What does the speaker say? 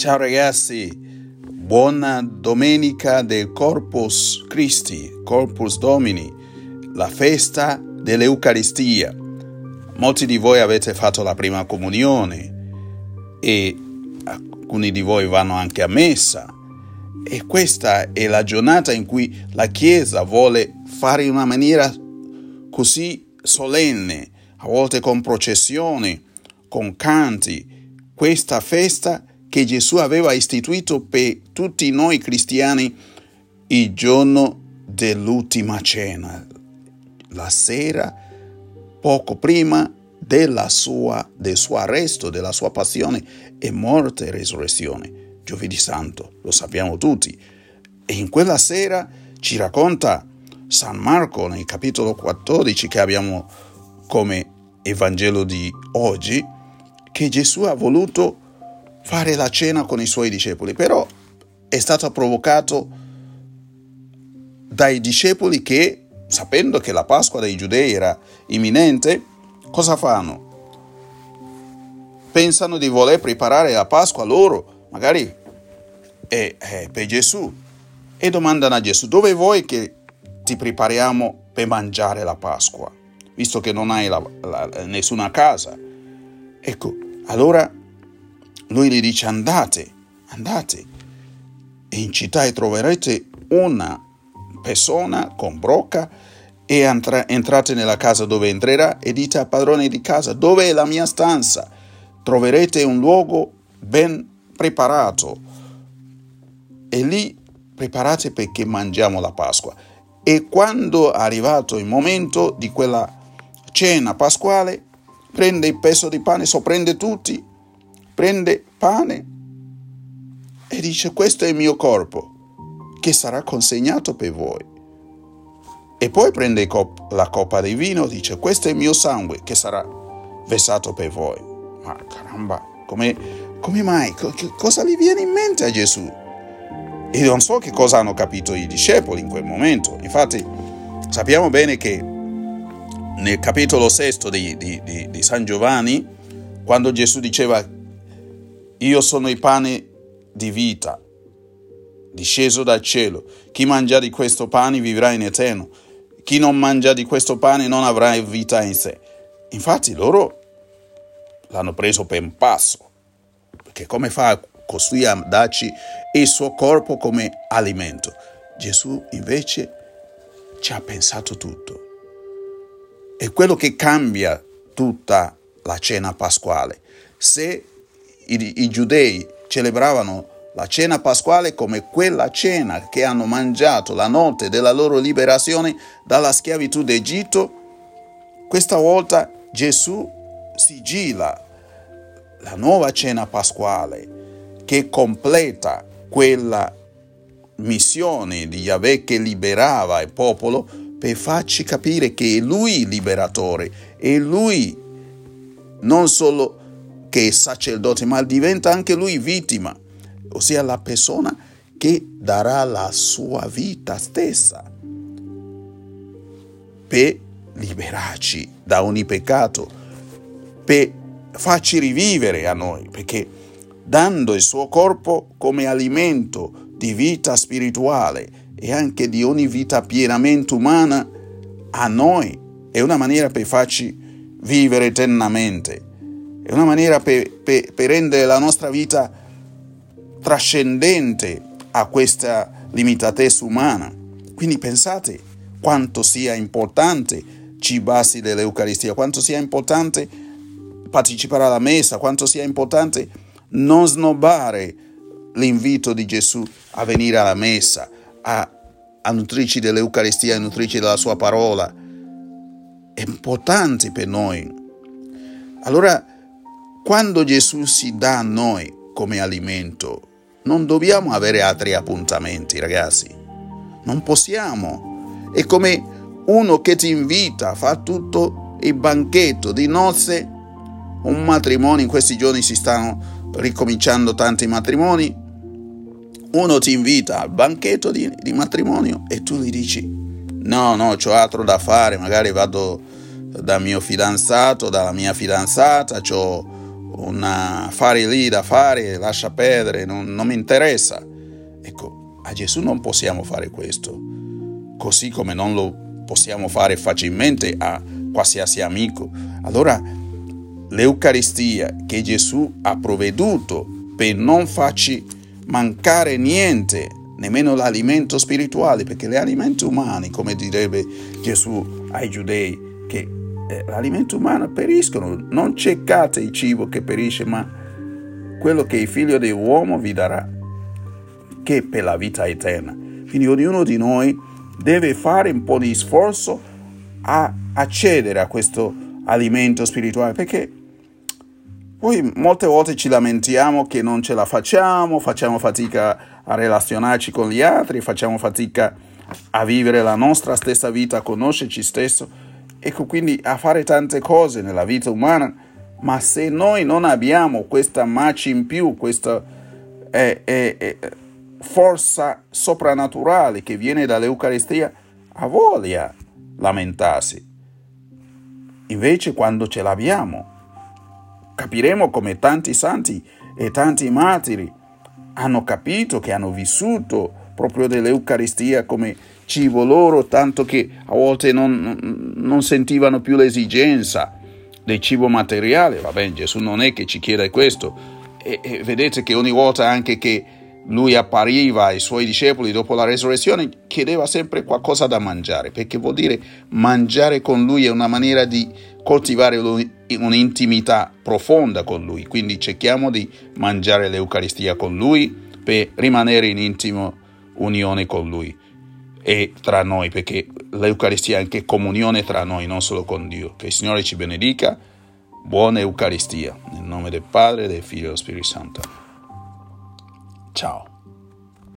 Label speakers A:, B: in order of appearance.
A: Ciao ragazzi, buona domenica del Corpus Christi, Corpus Domini, la festa dell'Eucaristia. Molti di voi avete fatto la prima comunione e alcuni di voi vanno anche a messa. E questa è la giornata in cui la Chiesa vuole fare in una maniera così solenne, a volte con processioni, con canti, questa festa che Gesù aveva istituito per tutti noi cristiani il giorno dell'ultima cena, la sera poco prima sua, del suo arresto, della sua passione e morte e resurrezione. Giovedì Santo, lo sappiamo tutti. E in quella sera ci racconta San Marco nel capitolo 14 che abbiamo come Evangelo di oggi, che Gesù ha voluto fare la cena con i suoi discepoli, però è stato provocato dai discepoli che, sapendo che la Pasqua dei Giudei era imminente, cosa fanno? Pensano di voler preparare la Pasqua loro, magari è, è per Gesù, e domandano a Gesù, dove vuoi che ti prepariamo per mangiare la Pasqua, visto che non hai la, la, nessuna casa? Ecco, allora lui gli dice andate, andate e in città troverete una persona con brocca e entra, entrate nella casa dove entrerà e dite al padrone di casa dove è la mia stanza. Troverete un luogo ben preparato e lì preparate perché mangiamo la Pasqua. E quando è arrivato il momento di quella cena pasquale, prende il pezzo di pane, sorprende tutti prende pane e dice questo è il mio corpo che sarà consegnato per voi. E poi prende la coppa di vino e dice questo è il mio sangue che sarà versato per voi. Ma caramba, come, come mai? Cosa gli viene in mente a Gesù? E non so che cosa hanno capito i discepoli in quel momento. Infatti sappiamo bene che nel capitolo sesto di, di, di, di San Giovanni, quando Gesù diceva io sono il pane di vita, disceso dal cielo. Chi mangia di questo pane vivrà in eterno. Chi non mangia di questo pane non avrà vita in sé. Infatti loro l'hanno preso per un passo. Perché come fa costui a darci il suo corpo come alimento? Gesù invece ci ha pensato tutto. È quello che cambia tutta la cena pasquale. Se i, i giudei celebravano la cena pasquale come quella cena che hanno mangiato la notte della loro liberazione dalla schiavitù d'Egitto, questa volta Gesù sigilla la nuova cena pasquale che completa quella missione di Yahweh che liberava il popolo per farci capire che è lui liberatore, è lui non solo che è sacerdote, ma diventa anche lui vittima, ossia la persona che darà la sua vita stessa per liberarci da ogni peccato, per farci rivivere a noi, perché dando il suo corpo come alimento di vita spirituale e anche di ogni vita pienamente umana a noi, è una maniera per farci vivere eternamente è una maniera per, per, per rendere la nostra vita trascendente a questa limitatezza umana. Quindi pensate quanto sia importante cibarsi dell'Eucaristia, quanto sia importante partecipare alla messa, quanto sia importante non snobbare l'invito di Gesù a venire alla messa, a, a nutrirci dell'Eucaristia, a nutrirci della sua parola. È importante per noi. Allora quando Gesù si dà a noi come alimento, non dobbiamo avere altri appuntamenti, ragazzi. Non possiamo. È come uno che ti invita, fa tutto il banchetto di nozze, un matrimonio, in questi giorni si stanno ricominciando tanti matrimoni, uno ti invita al banchetto di, di matrimonio e tu gli dici no, no, ho altro da fare, magari vado da mio fidanzato, dalla mia fidanzata, ho un affare lì da fare, lascia perdere, non, non mi interessa. Ecco, a Gesù non possiamo fare questo, così come non lo possiamo fare facilmente a qualsiasi amico. Allora, l'Eucaristia che Gesù ha provveduto per non farci mancare niente, nemmeno l'alimento spirituale, perché gli alimenti umani, come direbbe Gesù ai giudei, che l'alimento umano periscono, non cercate il cibo che perisce, ma quello che il figlio dell'uomo vi darà, che per la vita eterna. Quindi ognuno di noi deve fare un po' di sforzo a accedere a questo alimento spirituale, perché poi molte volte ci lamentiamo che non ce la facciamo, facciamo fatica a relazionarci con gli altri, facciamo fatica a vivere la nostra stessa vita, a conoscerci stesso ecco quindi a fare tante cose nella vita umana, ma se noi non abbiamo questa marcia in più, questa eh, eh, eh, forza soprannaturale che viene dall'Eucaristia, ha voglia lamentarsi. Invece quando ce l'abbiamo, capiremo come tanti santi e tanti martiri hanno capito che hanno vissuto proprio dell'Eucaristia come cibo loro, tanto che a volte non, non sentivano più l'esigenza del cibo materiale. Va bene, Gesù non è che ci chiede questo. E, e vedete che ogni volta anche che lui appariva ai suoi discepoli dopo la resurrezione, chiedeva sempre qualcosa da mangiare, perché vuol dire mangiare con lui è una maniera di coltivare un'intimità profonda con lui. Quindi cerchiamo di mangiare l'Eucaristia con lui per rimanere in intimo unione con lui e tra noi, perché l'Eucaristia è anche comunione tra noi, non solo con Dio. Che il Signore ci benedica. Buona Eucaristia. Nel nome del Padre, del Figlio e dello Spirito Santo. Ciao.